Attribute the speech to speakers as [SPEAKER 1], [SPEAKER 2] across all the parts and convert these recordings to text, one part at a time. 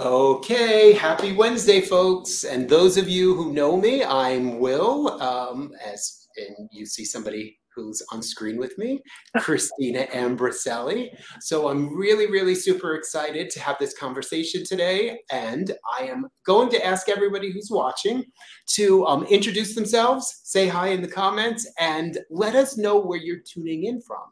[SPEAKER 1] Okay, happy Wednesday, folks. And those of you who know me, I'm Will. Um, as and you see somebody who's on screen with me, Cristina Ambroselli. So I'm really, really super excited to have this conversation today. And I am going to ask everybody who's watching to um, introduce themselves, say hi in the comments, and let us know where you're tuning in from.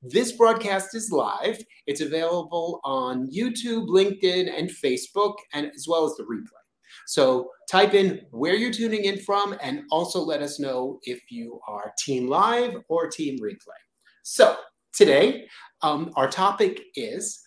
[SPEAKER 1] This broadcast is live. It's available on YouTube, LinkedIn, and Facebook, and as well as the replay. So type in where you're tuning in from and also let us know if you are team live or team replay. So today, um, our topic is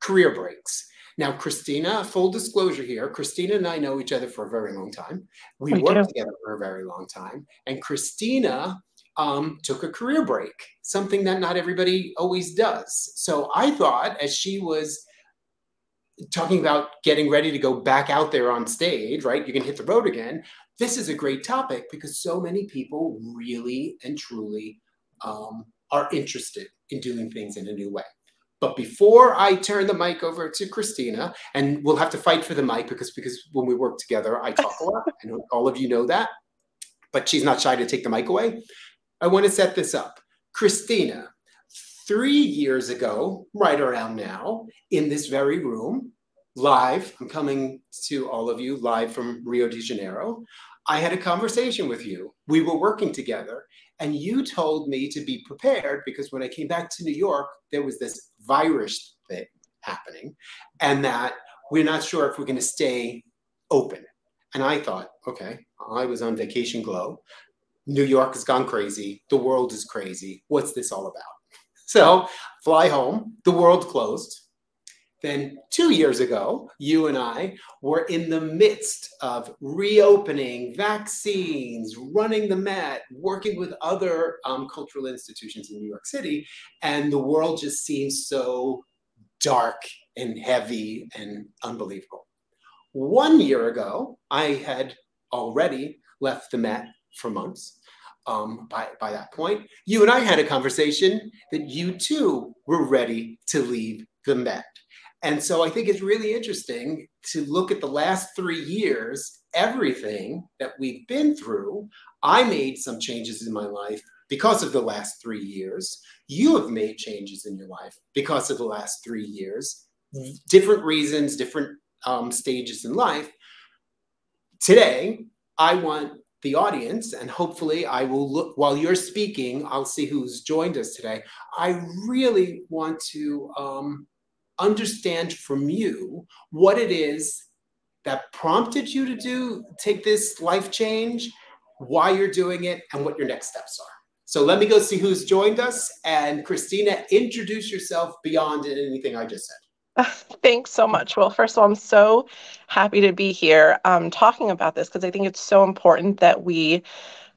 [SPEAKER 1] career breaks. Now, Cristina, full disclosure here, Cristina and I know each other for a very long time. We, we worked do. together for a very long time. And Cristina um, took a career break, something that not everybody always does. So I thought, as she was talking about getting ready to go back out there on stage, right? You can hit the road again. This is a great topic because so many people really and truly um, are interested in doing things in a new way. But before I turn the mic over to Cristina, and we'll have to fight for the mic because because when we work together, I talk a lot. and all of you know that, but she's not shy to take the mic away. I want to set this up. Cristina, three years ago, right around now, in this very room, live, I'm coming to all of you live from Rio de Janeiro. I had a conversation with you. We were working together, and you told me to be prepared because when I came back to New York, there was this virus thing happening, and that we're not sure if we're going to stay open. And I thought, okay, I was on vacation glow. New York has gone crazy. The world is crazy. What's this all about? So fly home. The world closed. Then two years ago, you and I were in the midst of reopening vaccines, running the Met, working with other um, cultural institutions in New York City, and the world just seems so dark and heavy and unbelievable. One year ago, I had already left the Met for months um, by, by that point. You and I had a conversation that you too were ready to leave the Met. And so I think it's really interesting to look at the last three years, everything that we've been through. I made some changes in my life because of the last three years. You have made changes in your life because of the last three years, different reasons, different um, stages in life. Today, I want the audience, and hopefully I will look while you're speaking, I'll see who's joined us today. I really want to um, understand from you what it is that prompted you to do take this life change, why you're doing it, and what your next steps are. So let me go see who's joined us. And Cristina, introduce yourself beyond anything I just said.
[SPEAKER 2] Thanks so much. Well, first of all, I'm so happy to be here um, talking about this because I think it's so important that we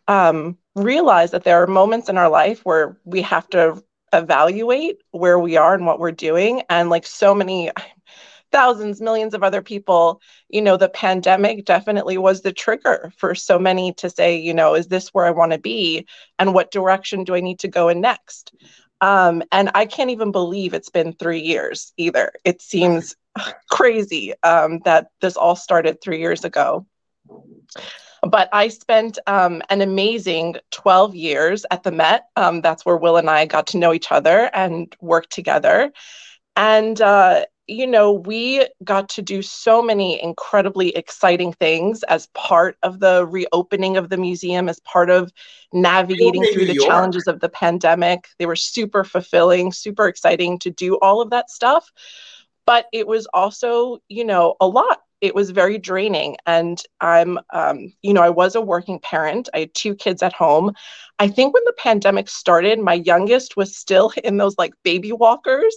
[SPEAKER 2] um, realize that there are moments in our life where we have to evaluate where we are and what we're doing. And like so many thousands, millions of other people, you know, the pandemic definitely was the trigger for so many to say, you know, is this where I want to be? And what direction do I need to go in next? Um, and I can't even believe it's been three years either. It seems crazy um, that this all started three years ago. But I spent um, an amazing 12 years at the Met. Um, that's where Will and I got to know each other and work together. And uh, you know, we got to do so many incredibly exciting things as part of the reopening of the museum, as part of navigating through the challenges of the pandemic. They were super fulfilling, super exciting to do all of that stuff. But it was also, you know, a lot it was very draining. And I'm, um, you know, I was a working parent. I had two kids at home. I think when the pandemic started, my youngest was still in those like baby walkers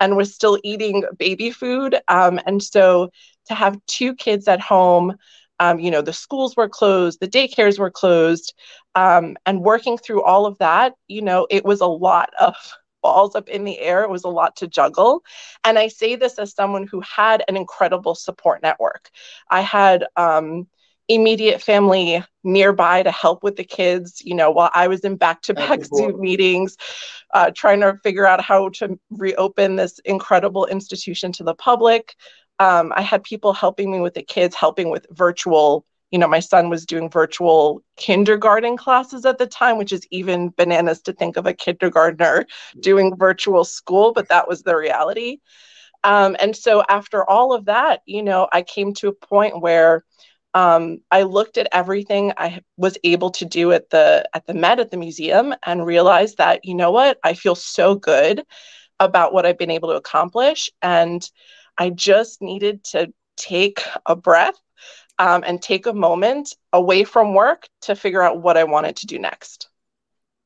[SPEAKER 2] and was still eating baby food. Um, and so to have two kids at home, um, you know, the schools were closed, the daycares were closed, um, and working through all of that, you know, it was a lot of balls up in the air. It was a lot to juggle. And I say this as someone who had an incredible support network. I had um, immediate family nearby to help with the kids, you know, while I was in back to back Zoom meetings, uh, trying to figure out how to reopen this incredible institution to the public. Um, I had people helping me with the kids, helping with virtual. You know, my son was doing virtual kindergarten classes at the time, which is even bananas to think of a kindergartner doing virtual school, but that was the reality. Um, and so after all of that, you know, I came to a point where um, I looked at everything I was able to do at the at the Met at the museum and realized that you know what I feel so good about what I've been able to accomplish, and I just needed to take a breath um, and take a moment away from work to figure out what I wanted to do next.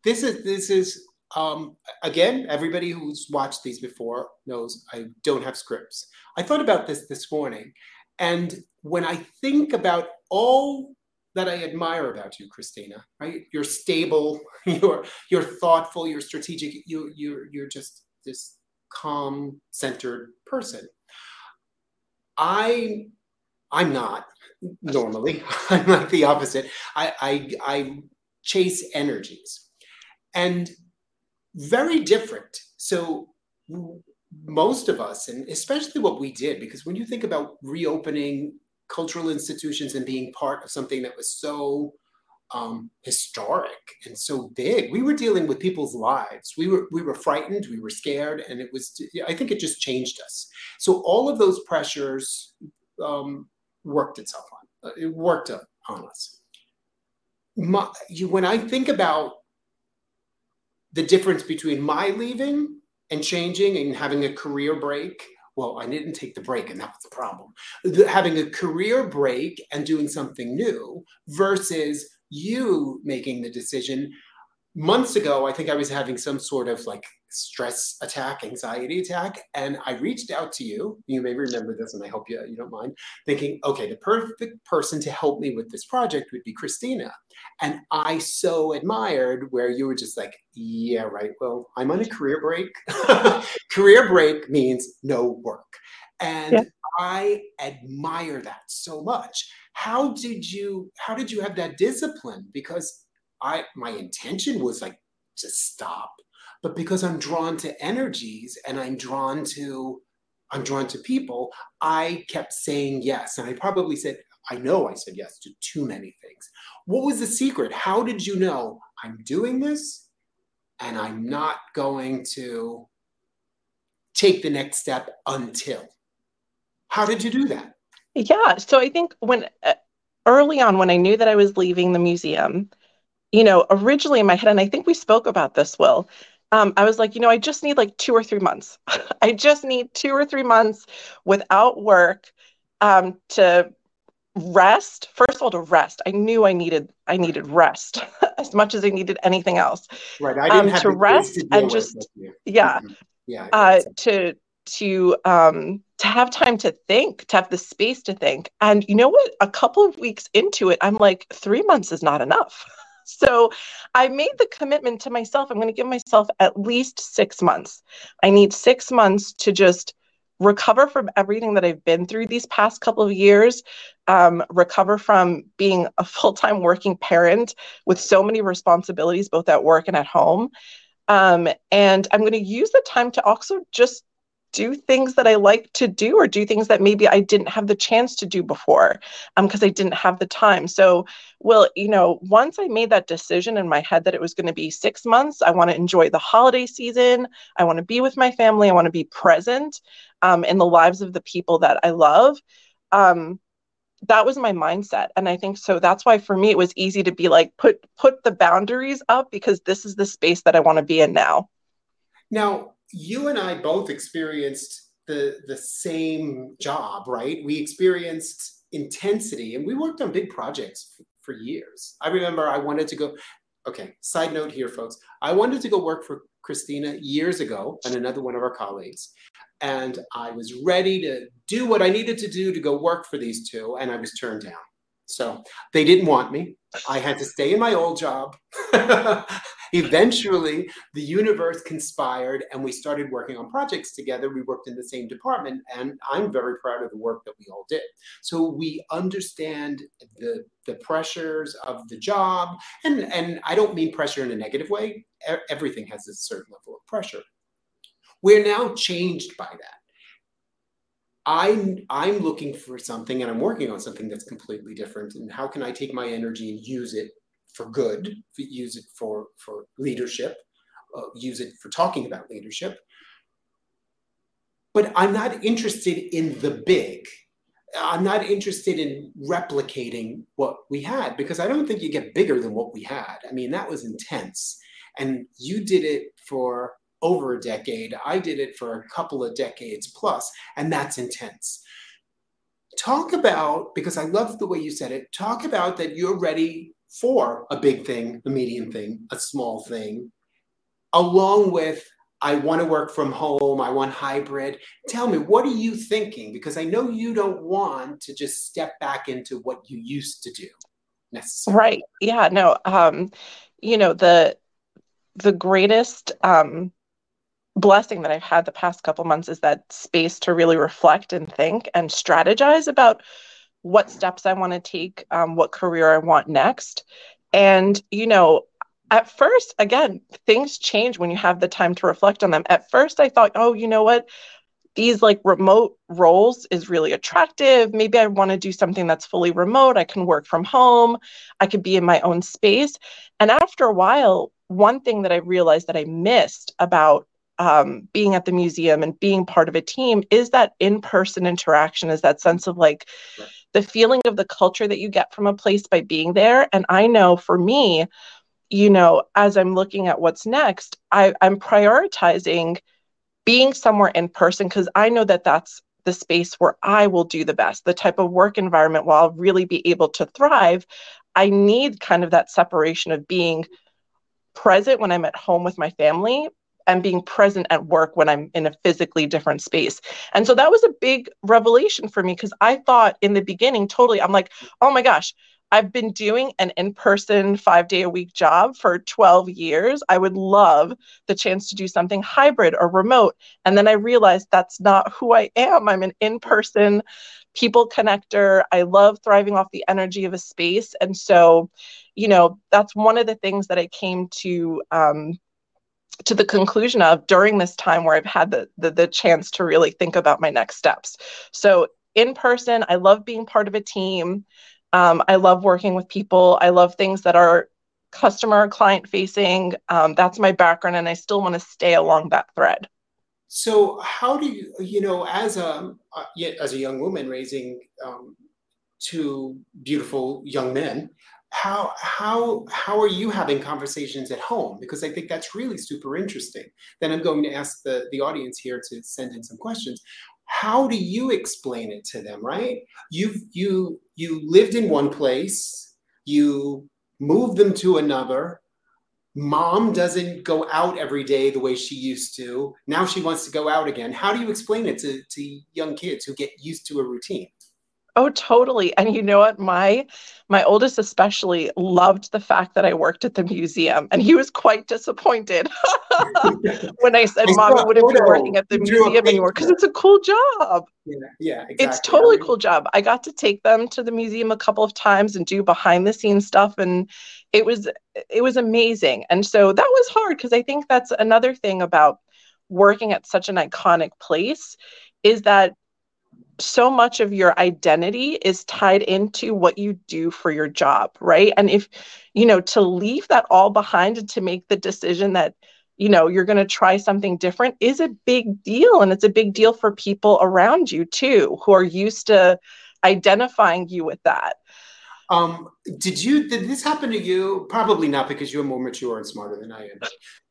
[SPEAKER 1] This is this is um, again, everybody who's watched these before knows I don't have scripts. I thought about this this morning, and when I think about all that I admire about you, Cristina, right? You're stable, you're you're thoughtful, you're strategic, you you're you're just this calm, centered person. I I'm not normally. I'm like the opposite. I I, I chase energies. And very different. So most of us, and especially what we did, because when you think about reopening cultural institutions and being part of something that was so um, historic and so big, we were dealing with people's lives. We were we were frightened, we were scared, and it was. I think it just changed us. So all of those pressures um, worked itself on. Uh, it worked on us. My, you, when I think about the difference between my leaving and changing and having a career break well i didn't take the break and that was the problem the, having a career break and doing something new versus you making the decision months ago, I think I was having some sort of like stress attack, anxiety attack, and I reached out to you. You may remember this, and I hope you, you don't mind. Thinking, okay, the perfect person to help me with this project would be Cristina. And I so admired where you were just like, yeah, right. Well, I'm on a career break. career break means no work. And yeah. I admire that so much. How did you how did you have that discipline? Because I my intention was like to stop, but because I'm drawn to energies and I'm drawn to I'm drawn to people, I kept saying yes. And I probably said, I know I said yes to too many things. What was the secret? How did you know I'm doing this and I'm not going to take the next step until? How did you do that?
[SPEAKER 2] Yeah. So I think when uh, early on, when I knew that I was leaving the museum, you know, originally in my head, and I think we spoke about this, Will, um, I was like, you know, I just need like two or three months. I just need two or three months without work um, to rest. First of all, to rest. I knew I needed I needed rest as much as I needed anything else.
[SPEAKER 1] Right. I didn't um, have
[SPEAKER 2] to rest
[SPEAKER 1] to
[SPEAKER 2] and just yeah, mm-hmm. yeah. Uh, to to um to have time to think, to have the space to think. And you know what? A couple of weeks into it, I'm like, three months is not enough. so I made the commitment to myself. I'm going to give myself at least six months. I need six months to just recover from everything that I've been through these past couple of years, um, recover from being a full time working parent with so many responsibilities, both at work and at home. Um, and I'm going to use the time to also just do things that I like to do or do things that maybe I didn't have the chance to do before because um, I didn't have the time. So, well, you know, once I made that decision in my head that it was going to be six months, I want to enjoy the holiday season. I want to be with my family. I want to be present um, in the lives of the people that I love. Um, that was my mindset and i think so that's why for me it was easy to be like put put the boundaries up because this is the space that i want to be in now
[SPEAKER 1] now you and I both experienced the the same job, right? We experienced intensity, and we worked on big projects f- for years. I remember I wanted to go. Okay, side note here, folks. I wanted to go work for Cristina years ago and another one of our colleagues. And I was ready to do what I needed to do to go work for these two, and I was turned down. So they didn't want me. I had to stay in my old job. Eventually, the universe conspired and we started working on projects together. We worked in the same department, and I'm very proud of the work that we all did. So we understand the, the pressures of the job. And, and I don't mean pressure in a negative way, everything has a certain level of pressure. We're now changed by that I'm I'm looking for something and I'm working on something that's completely different. And how can I take my energy and use it for good, use it for for leadership, uh, use it for talking about leadership. But I'm not interested in the big. I'm not interested in replicating what we had because I don't think you get bigger than what we had. I mean, that was intense. And you did it for over a decade. I did it for a couple of decades plus, and that's intense. Talk about, because I love the way you said it, talk about that you're ready for a big thing, a medium thing, a small thing, along with I want to work from home, I want hybrid. Tell me, what are you thinking? Because I know you don't want to just step back into what you used to do necessarily.
[SPEAKER 2] Right. Yeah, no. Um, you know, the the greatest um blessing that I've had the past couple months is that space to really reflect and think and strategize about what steps I want to take, um, what career I want next. And, you know, at first, again, things change when you have the time to reflect on them. At first, I thought, oh, you know what? These like remote roles is really attractive. Maybe I want to do something that's fully remote. I can work from home. I could be in my own space. And after a while, one thing that I realized that I missed about um, being at the museum and being part of a team is that in-person interaction is that sense of like right. the feeling of the culture that you get from a place by being there and i know for me you know as i'm looking at what's next I, i'm prioritizing being somewhere in person because i know that that's the space where i will do the best the type of work environment where i'll really be able to thrive i need kind of that separation of being present when i'm at home with my family and being present at work when I'm in a physically different space. And so that was a big revelation for me because I thought in the beginning, totally, I'm like, oh my gosh, I've been doing an in person five day a week job for 12 years. I would love the chance to do something hybrid or remote. And then I realized that's not who I am. I'm an in person people connector. I love thriving off the energy of a space. And so, you know, that's one of the things that I came to um, to the conclusion of during this time where I've had the, the, the chance to really think about my next steps. So in person, I love being part of a team. Um, I love working with people. I love things that are customer client facing. Um, that's my background, and I still want to stay along that thread.
[SPEAKER 1] So, how do you, you know, as a uh, as a young woman raising um, two beautiful young men, how how how are you having conversations at home? Because i think that's really super interesting. Then i'm going to ask the the audience here to send in some questions. How do you explain it to them right? You you you lived in one place you moved them to another. Mom doesn't go out every day the way she used to. Now she wants to go out again. How do you explain it to, to young kids who get used to a routine
[SPEAKER 2] Oh, totally. And you know what? My my oldest especially loved the fact that I worked at the museum, and he was quite disappointed when I said, "Mom, wouldn't be working at the museum anymore because it's a cool job."
[SPEAKER 1] Yeah, yeah, exactly.
[SPEAKER 2] It's totally cool job. I got to take them to the museum a couple of times and do behind the scenes stuff, and it was it was amazing. And so that was hard because I think that's another thing about working at such an iconic place is that so much of your identity is tied into what you do for your job, right? And if, you know, to leave that all behind and to make the decision that, you know, you're going to try something different is a big deal. And it's a big deal for people around you too, who are used to identifying you with that.
[SPEAKER 1] Um, did you, did this happen to you? Probably not because you're more mature and smarter than I am.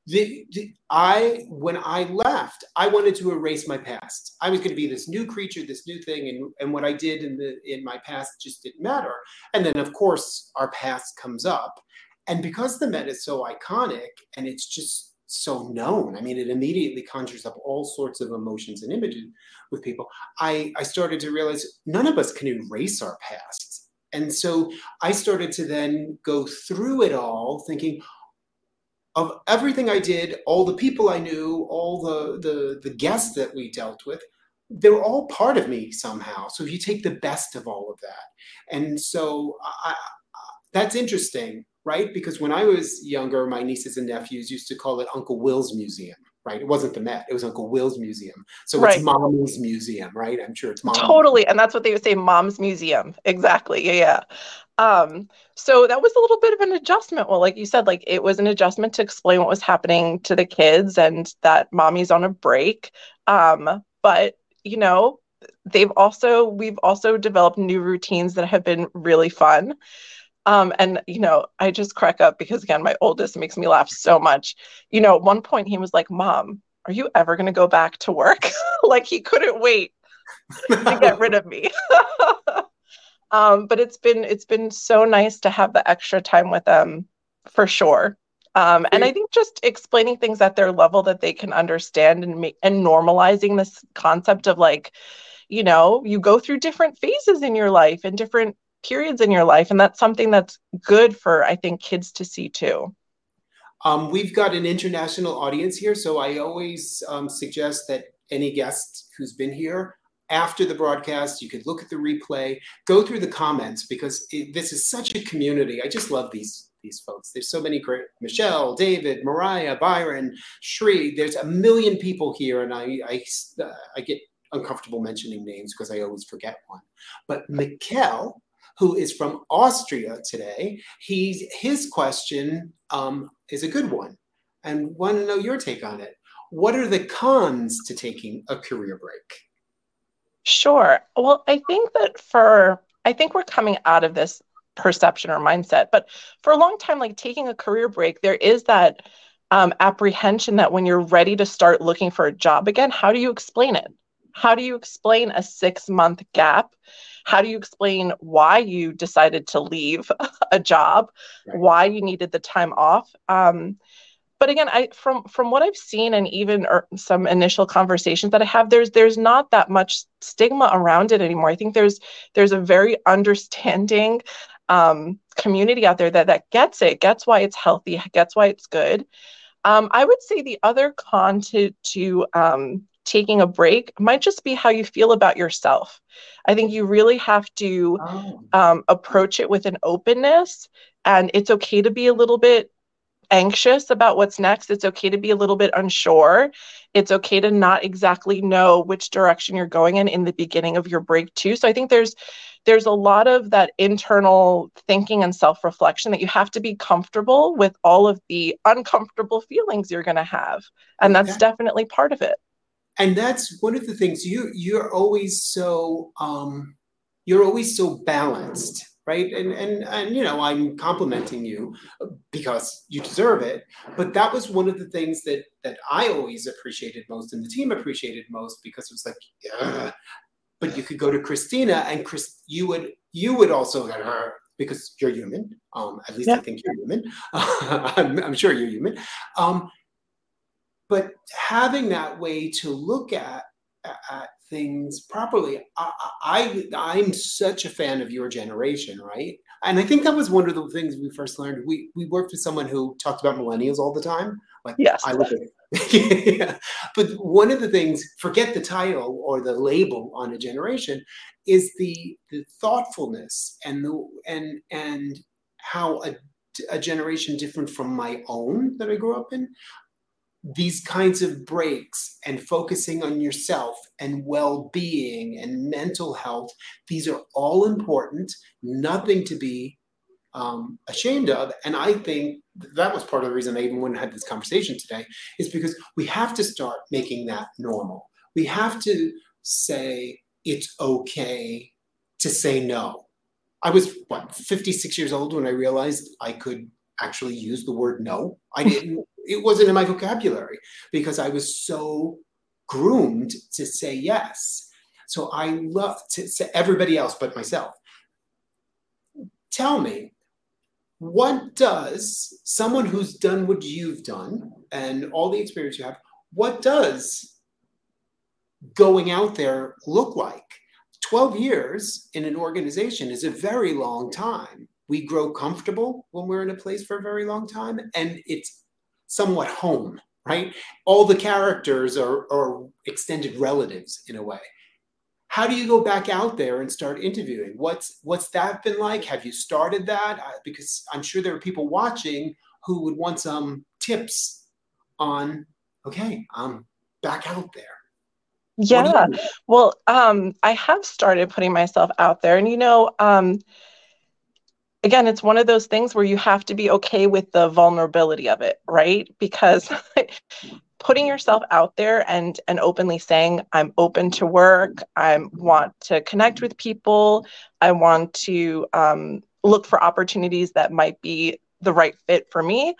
[SPEAKER 1] The, the, I when I left, I wanted to erase my past. I was going to be this new creature, this new thing, and and what I did in the in my past just didn't matter. And then of course our past comes up, and because the Met is so iconic and it's just so known, I mean, it immediately conjures up all sorts of emotions and images with people. I I started to realize none of us can erase our past, and so I started to then go through it all, thinking of everything I did, all the people I knew, all the, the, the guests that we dealt with, they're all part of me somehow. So if you take the best of all of that. And so I, that's interesting, right? Because when I was younger, my nieces and nephews used to call it Uncle Will's Museum. Right? It wasn't the Met; it was Uncle Will's museum. So
[SPEAKER 2] Right.
[SPEAKER 1] it's mommy's museum, right? I'm sure it's mom.
[SPEAKER 2] Totally. And that's what they would say, mom's museum. Exactly. Yeah, yeah. Um, so that was a little bit of an adjustment. Well, like you said, like it was an adjustment to explain what was happening to the kids and that mommy's on a break. Um, but you know, they've also we've also developed new routines that have been really fun. Um, and you know, I just crack up because again, my oldest makes me laugh so much. You know, at one point he was like, Mom, are you ever gonna go back to work? like he couldn't wait to get rid of me. um, but it's been it's been so nice to have the extra time with them for sure. Um, and I think just explaining things at their level that they can understand and make and normalizing this concept of like, you know, you go through different phases in your life and different periods in your life, and that's something that's good for I think kids to see too.
[SPEAKER 1] Um, we've got an international audience here, so I always um, suggest that any guest who's been here after the broadcast, you could look at the replay, go through the comments because it, this is such a community. I just love these these folks. There's so many great Michelle, David, Mariah, Byron, Shri. There's a million people here, and I I, uh, I get uncomfortable mentioning names because I always forget one. But Mikkel, who is from Austria today, he's his question um, is a good one, and want to know your take on it. What are the cons to taking a career break?
[SPEAKER 2] Sure. Well, I think that for, I think we're coming out of this perception or mindset, but for a long time, like taking a career break, there is that um, apprehension that when you're ready to start looking for a job again, how do you explain it? How do you explain a six month gap? How do you explain why you decided to leave a job,
[SPEAKER 1] Right.
[SPEAKER 2] why you needed the time off? Um, but again i from from what i've seen and even er, some initial conversations that i have there's there's not that much stigma around it anymore i think there's there's a very understanding um, community out there that that gets it gets why it's healthy gets why it's good um, i would say the other con to to um, taking a break might just be how you feel about yourself. I think you really have to
[SPEAKER 1] Oh.
[SPEAKER 2] um, approach it with an openness and it's okay to be a little bit anxious about what's next. It's okay to be a little bit unsure. It's okay to not exactly know which direction you're going in in the beginning of your break too. So i think there's there's a lot of that internal thinking and self-reflection that you have to be comfortable with all of the uncomfortable feelings you're going to have and that's definitely part of it
[SPEAKER 1] and that's one of the things you you're always so um you're always so balanced right? And and and you know i'm complimenting you because you deserve it. But that was one of the things that that i always appreciated most and the team appreciated most because it was like yeah. But you could go to cristina and chris you would you would also get her because you're human. Um at least i think you're human. I'm, I'm sure you're human. Um but having that way to look at at things properly I, I i'm such a fan of your generation right? And i think that was one of the things we first learned. We we worked with someone who talked about millennials all the time. Like
[SPEAKER 2] yes.
[SPEAKER 1] I look at yeah. but one of the things forget the title or the label on a generation is the the thoughtfulness and the and and how a, a generation different from my own that i grew up in these kinds of breaks and focusing on yourself and well-being and mental health these are all important nothing to be um, ashamed of. And i think that was part of the reason i even went and had this conversation today is because we have to start making that normal. We have to say it's okay to say no. I was what 56 years old when i realized i could actually use the word no? I didn't it wasn't in my vocabulary because I was so groomed to say yes. So I love to say everybody else but myself. Tell me, what does someone who's done what you've done and all the experience you have, what does going out there look like? 12 years in an organization is a very long time. We grow comfortable when we're in a place for a very long time, and it's somewhat home, right? All the characters are, are extended relatives in a way. How do you go back out there and start interviewing? What's what's that been like? Have you started that? Uh, because I'm sure there are people watching who would want some tips on okay, I'm back out there.
[SPEAKER 2] Yeah. Well, um, I have started putting myself out there. And, you know, um, again, it's one of those things where you have to be okay with the vulnerability of it, right? Because putting yourself out there and and openly saying i'm open to work. I want to connect with people. I want to um, look for opportunities that might be the right fit for me.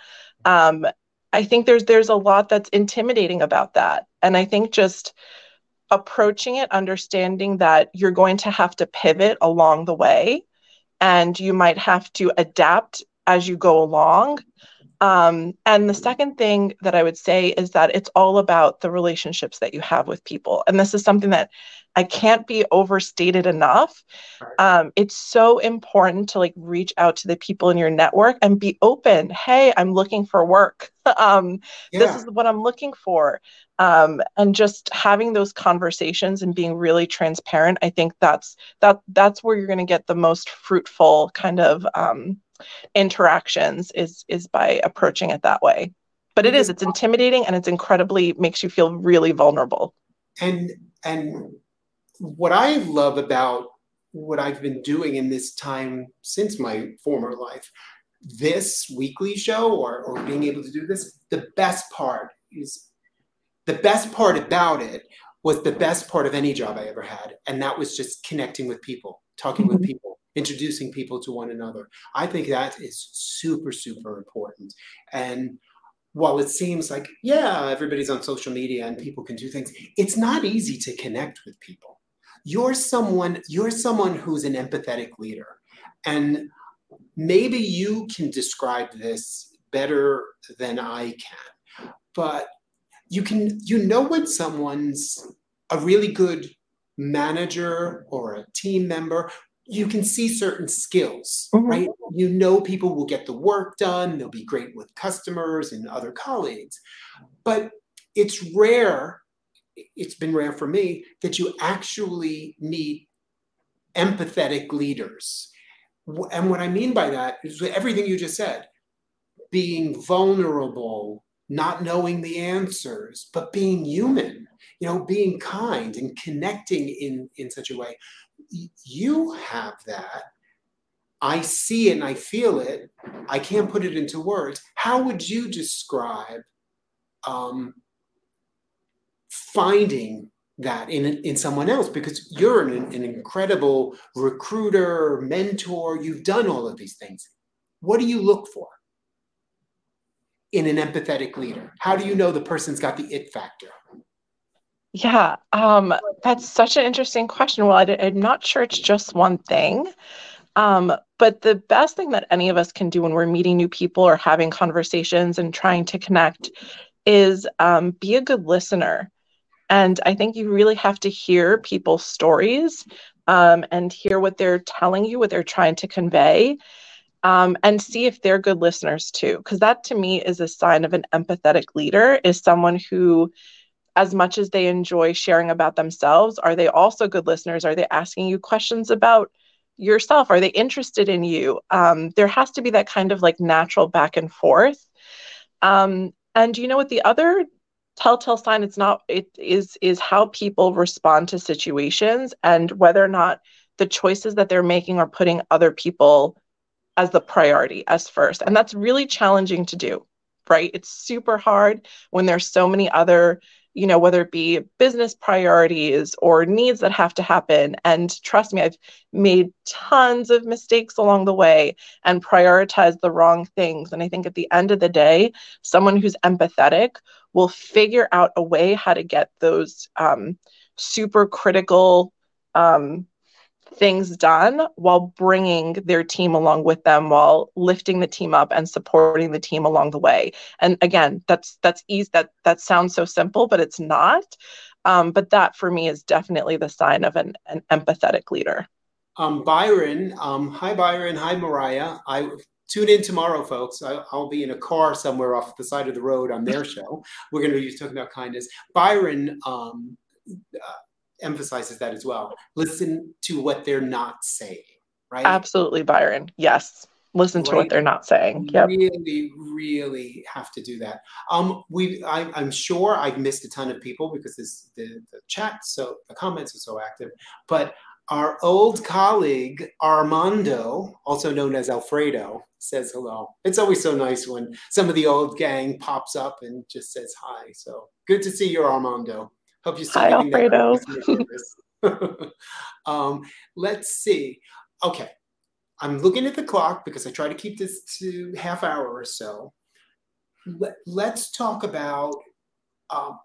[SPEAKER 2] Um, i think there's there's a lot that's intimidating about that. And i think just approaching it understanding that you're going to have to pivot along the way and you might have to adapt as you go along um, and the second thing that I would say is that it's all about the relationships that you have with people. And this is something that I can't be overstated enough. Um, it's so important to like reach out to the people in your network and be open. Hey, I'm looking for work. um, yeah. This is what I'm looking for. Um, and just having those conversations and being really transparent. I think that's that that's where you're going to get the most fruitful kind of um, interactions is is by approaching it that way. But it is it's intimidating and it's incredibly makes you feel really vulnerable.
[SPEAKER 1] And and what i love about what i've been doing in this time since my former life this weekly show or, or being able to do this the best part is the best part about it was the best part of any job i ever had. And that was just connecting with people talking mm-hmm. with people introducing people to one another. I think that is super, super important. And while it seems like, yeah, everybody's on social media and people can do things, it's not easy to connect with people. You're someone, you're someone who's an empathetic leader. And maybe you can describe this better than I can. But you can you know when someone's a really good manager or a team member you can see certain skills, mm-hmm. right? You know, people will get the work done, they'll be great with customers and other colleagues. But it's rare, it's been rare for me, that you actually meet empathetic leaders. And what I mean by that is everything you just said being vulnerable, not knowing the answers, but being human, you know, being kind and connecting in, in such a way you have that. I see it and I feel it. I can't put it into words. How would you describe um, finding that in, in someone else? Because you're an, an incredible recruiter, mentor, you've done all of these things. What do you look for in an empathetic leader? How do you know the person's got the it factor?
[SPEAKER 2] Yeah, um, that's such an interesting question. Well, I, am not sure it's just one thing. Um, but the best thing that any of us can do when we're meeting new people or having conversations and trying to connect is um, be a good listener. And I think you really have to hear people's stories um, and hear what they're telling you, what they're trying to convey, um, and see if they're good listeners too. Because that to me is a sign of an empathetic leader, is someone who as much as they enjoy sharing about themselves, are they also good listeners? Are they asking you questions about yourself? Are they interested in you? Um, there has to be that kind of like natural back and forth. Um, and you know what? The other telltale sign it's not it is is how people respond to situations and whether or not the choices that they're making are putting other people as the priority as first and that's really challenging to do right it's super hard when there's so many other you know, whether it be business priorities or needs that have to happen. And trust me, I've made tons of mistakes along the way and prioritized the wrong things. And I think at the end of the day, someone who's empathetic will figure out a way how to get those um, super critical um, things done while bringing their team along with them while lifting the team up and supporting the team along the way. And again that's that's easy that that sounds so simple but it's not. Um, but that for me is definitely the sign of an, an empathetic leader.
[SPEAKER 1] Um, byron um, hi byron hi mariah. I tune in tomorrow folks. I, will be in a car somewhere off the side of the road on their show. We're going to be talking about kindness. Byron um, uh, emphasizes that as well. Listen to what they're not saying, right?
[SPEAKER 2] Absolutely, Byron. Yes. listen right. to what they're not saying.
[SPEAKER 1] Yep. Really, really have to do that. Um, we, I, am sure I've missed a ton of people because this, the, the chat, so the comments are so active. But our old colleague Armando, also known as Alfredo, says hello. It's always so nice when some of the old gang pops up and just says hi. So good to see you, Armando. Hope you
[SPEAKER 2] hi, Alfredo.
[SPEAKER 1] um, let's see. Okay, I'm looking at the clock because I try to keep this to half hour or so. Let, us talk about um,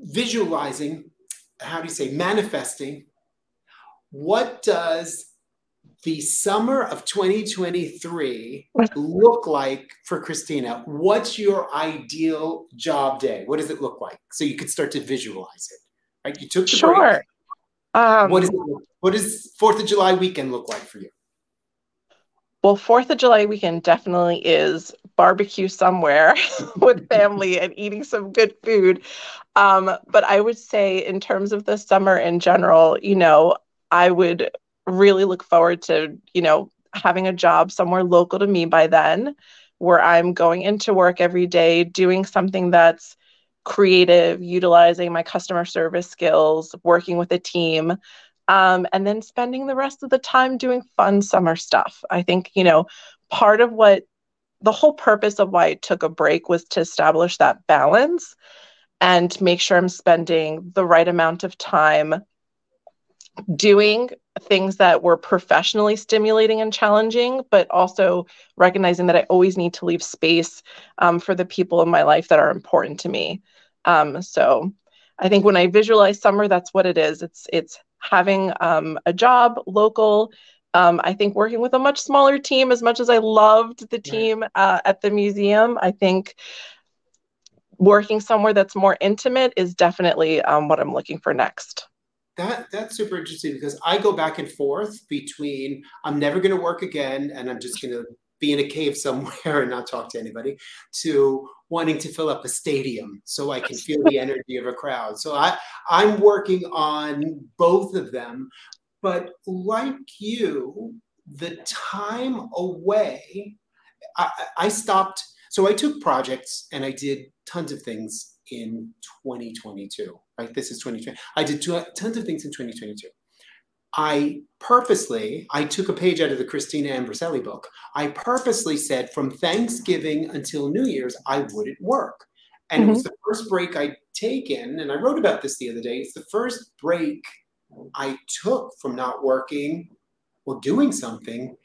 [SPEAKER 1] visualizing, how do you say, manifesting. What does the summer of 2023 look like for Cristina? What's your ideal job day? What does it look like? So you could start to visualize it. Right? You took the
[SPEAKER 2] sure.
[SPEAKER 1] break. Um, what is it, what does Fourth of July weekend look like for you?
[SPEAKER 2] Well, Fourth of July weekend definitely is barbecue somewhere with family and eating some good food. Um, but I would say, in terms of the summer in general, you know, I would really look forward to, you know, having a job somewhere local to me by then, where I'm going into work every day, doing something that's creative, utilizing my customer service skills, working with a team, um, and then spending the rest of the time doing fun summer stuff. I think, you know, part of what the whole purpose of why I took a break was to establish that balance and make sure I'm spending the right amount of time doing things that were professionally stimulating and challenging, but also recognizing that I always need to leave space um, for the people in my life that are important to me. Um, so I think when I visualize summer, that's what it is. It's it's having um, a job local. Um, I think working with a much smaller team, as much as I loved the team uh, at the museum, I think working somewhere that's more intimate is definitely um, what I'm looking for next
[SPEAKER 1] that that's super interesting because I go back and forth between I'm never going to work again and I'm just going to be in a cave somewhere and not talk to anybody to wanting to fill up a stadium so I can feel the energy of a crowd. So I I'm working on both of them, but like you, the time away, I, I stopped. So I took projects and I did tons of things in 2022 right? This is 2020. I did two, tons of things in 2022. I purposely, I took a page out of the Cristina Ambroselli book. I purposely said from Thanksgiving until New Year's, I wouldn't work. And mm-hmm. it was the first break I'd taken, and I wrote about this the other day. It's the first break I took from not working or doing something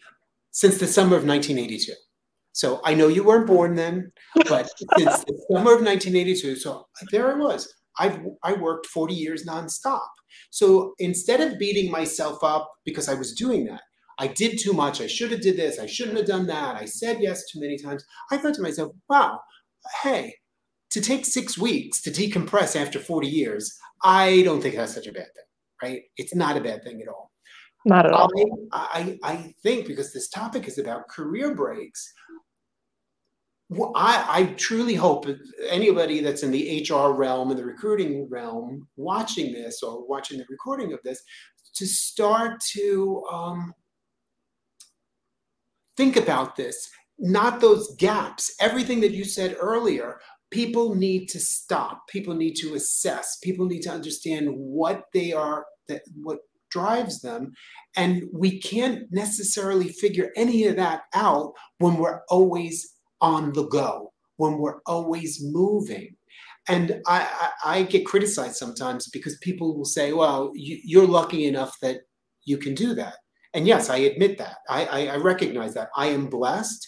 [SPEAKER 1] since the summer of 1982. So I know you weren't born then, but since the summer of 1982, so there I was. I've I worked 40 years nonstop. So instead of beating myself up because I was doing that, I did too much. I should have did this. I shouldn't have done that. I said yes too many times. I thought to myself, wow, hey, to take six weeks to decompress after 40 years, I don't think that's such a bad thing, right? It's not a bad thing at all.
[SPEAKER 2] Not at all.
[SPEAKER 1] I, I, I think because this topic is about career breaks, well, I, I truly hope anybody that's in the HR realm and the recruiting realm watching this or watching the recording of this to start to um, think about this, not those gaps. Everything that you said earlier, people need to stop. People need to assess. People need to understand what they are, that what drives them. And we can't necessarily figure any of that out when we're always on the go, when we're always moving. And I, I, get criticized sometimes because people will say, well, you, are lucky enough that you can do that. And yes, I admit that. I, I, I recognize that. I am blessed.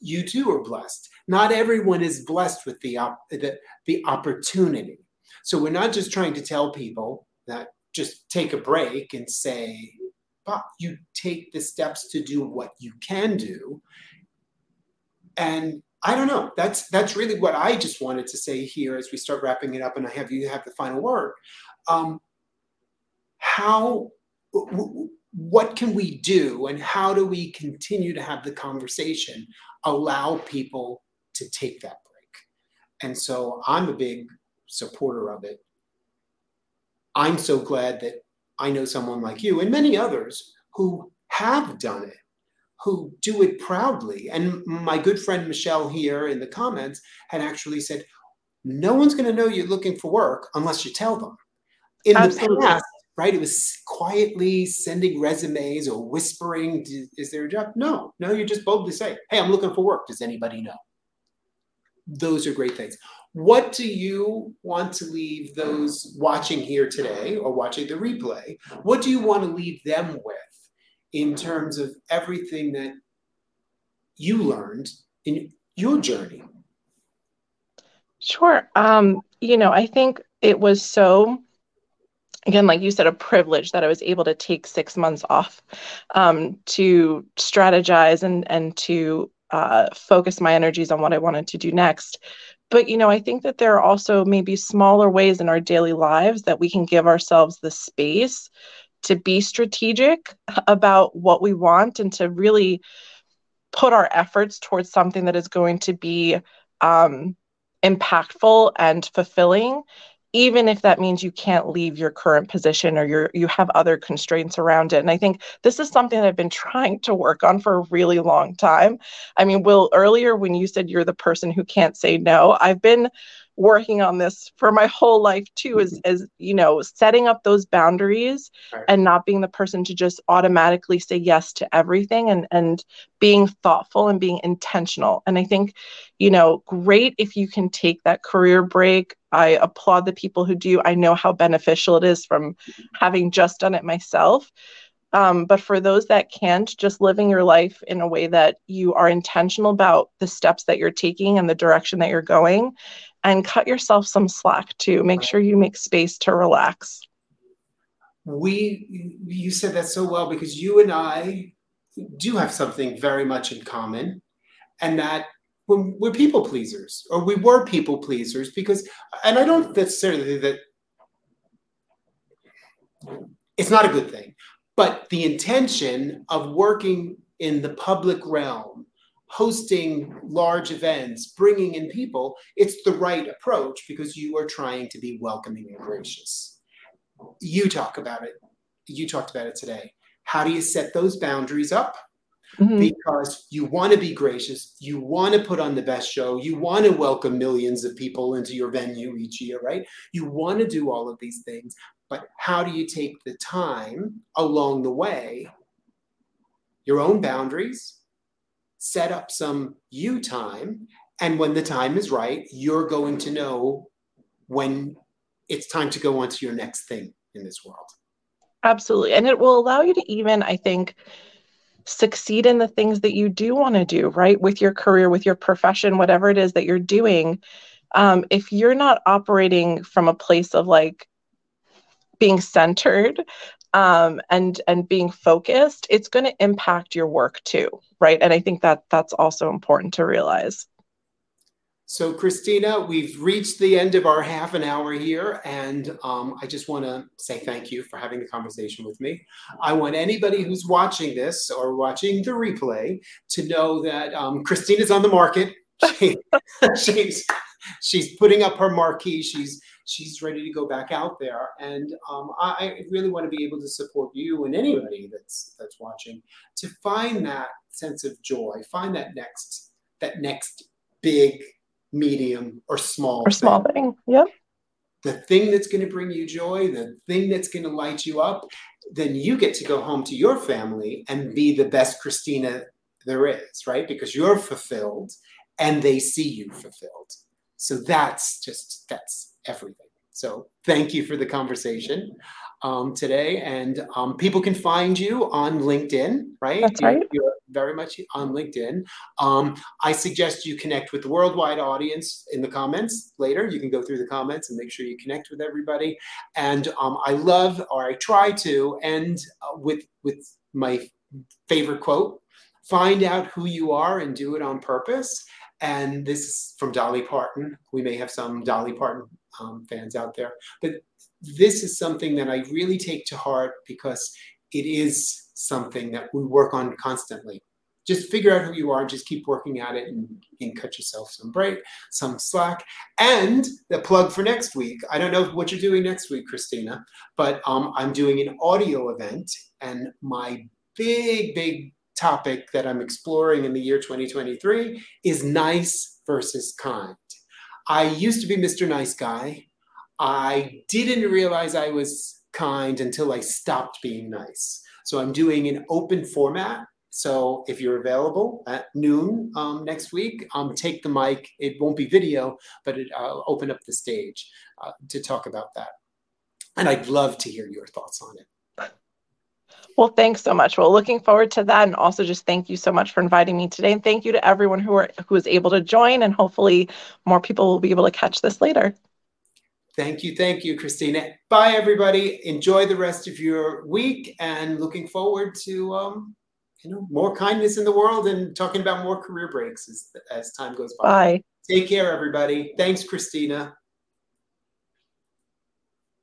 [SPEAKER 1] You too are blessed. Not everyone is blessed with the, op- the, the opportunity. So we're not just trying to tell people that just take a break and say, but you take the steps to do what you can do and I don't know. That's that's really what I just wanted to say here as we start wrapping it up, and I have you have the final word. Um, how, w- what can we do, and how do we continue to have the conversation? Allow people to take that break, and so I'm a big supporter of it. I'm so glad that I know someone like you and many others who have done it who do it proudly. And my good friend Michelle here in the comments had actually said, no one's going to know you're looking for work unless you tell them. In Absolutely. the past, right, it was quietly sending resumes or whispering, is there a job? No, no, you just boldly say, hey, I'm looking for work. Does anybody know? Those are great things. What do you want to leave those watching here today or watching the replay? What do you want to leave them with in terms of everything that you learned in your journey?
[SPEAKER 2] Sure. Um, you know, I think it was so again, like you said, a privilege that I was able to take six months off um, to strategize and and to uh, focus my energies on what I wanted to do next. But you know, I think that there are also maybe smaller ways in our daily lives that we can give ourselves the space to be strategic about what we want and to really put our efforts towards something that is going to be um, impactful and fulfilling even if that means you can't leave your current position or you you have other constraints around it. And i think this is something that i've been trying to work on for a really long time. I mean will earlier when you said you're the person who can't say no i've been working on this for my whole life too is as mm-hmm. you know setting up those boundaries right. and not being the person to just automatically say yes to everything and and being thoughtful and being intentional and i think you know great if you can take that career break i applaud the people who do i know how beneficial it is from having just done it myself um, but for those that can't, just living your life in a way that you are intentional about the steps that you're taking and the direction that you're going, and cut yourself some slack too. Make sure you make space to relax.
[SPEAKER 1] We, you said that so well because you and I do have something very much in common, and that we're, we're people pleasers, or we were people pleasers because, and I don't necessarily that it's not a good thing but the intention of working in the public realm, hosting large events, bringing in people, it's the right approach because you are trying to be welcoming and gracious. You talk about it. You talked about it today. How do you set those boundaries up? Mm-hmm. Because you want to be gracious, you want to put on the best show, you want to welcome millions of people into your venue each year, right? You want to do all of these things, but how do you take the time along the way, your own boundaries, set up some you time, and when the time is right, you're going to know when it's time to go on to your next thing in this world.
[SPEAKER 2] Absolutely. And it will allow you to even, I think, succeed in the things that you do want to do, right? With your career, with your profession, whatever it is that you're doing. Um, if you're not operating from a place of like, being centered um, and and being focused, it's going to impact your work too, right? And I think that that's also important to realize.
[SPEAKER 1] So, Cristina, we've reached the end of our half an hour here, and um, I just want to say thank you for having the conversation with me. I want anybody who's watching this or watching the replay to know that um, Cristina's on the market. She, she's she's putting up her marquee. She's she's ready to go back out there. And um, I, I, really want to be able to support you and anybody that's that's watching to find that sense of joy, find that next that next big, medium, or small
[SPEAKER 2] or small thing. thing. Yep.
[SPEAKER 1] The thing that's going to bring you joy, the thing that's going to light you up, then you get to go home to your family and be the best Cristina there is, right? Because you're fulfilled and they see you fulfilled. So that's just that's everything. So thank you for the conversation um, today. And um, people can find you on LinkedIn, right?
[SPEAKER 2] That's right.
[SPEAKER 1] You're, you're very much on LinkedIn. Um, I suggest you connect with the worldwide audience in the comments later. You can go through the comments and make sure you connect with everybody. And um, I love, or I try to, end uh, with with my favorite quote: "Find out who you are and do it on purpose." And this is from Dolly Parton. We may have some Dolly Parton um, fans out there, but this is something that I really take to heart because it is something that we work on constantly. Just figure out who you are, just keep working at it, and, cut yourself some break, some slack. And the plug for next week. I don't know what you're doing next week, Cristina, but um, I'm doing an audio event, and my big, big topic that I'm exploring in the year 2023 is nice versus kind. I used to be Mr. Nice Guy. I didn't realize I was kind until I stopped being nice. So I'm doing an open format. So if you're available at noon um, next week, um, take the mic. It won't be video, but it, I'll open up the stage uh, to talk about that. And I'd love to hear your thoughts on it.
[SPEAKER 2] Well, thanks so much. Well, looking forward to that, and also just thank you so much for inviting me today, and thank you to everyone who are who is able to join, and hopefully more people will be able to catch this later.
[SPEAKER 1] Thank you, thank you, Cristina. Bye, everybody. Enjoy the rest of your week, and looking forward to um, you know more kindness in the world and talking about more career breaks as as time goes by.
[SPEAKER 2] Bye.
[SPEAKER 1] Take care, everybody. Thanks, Cristina.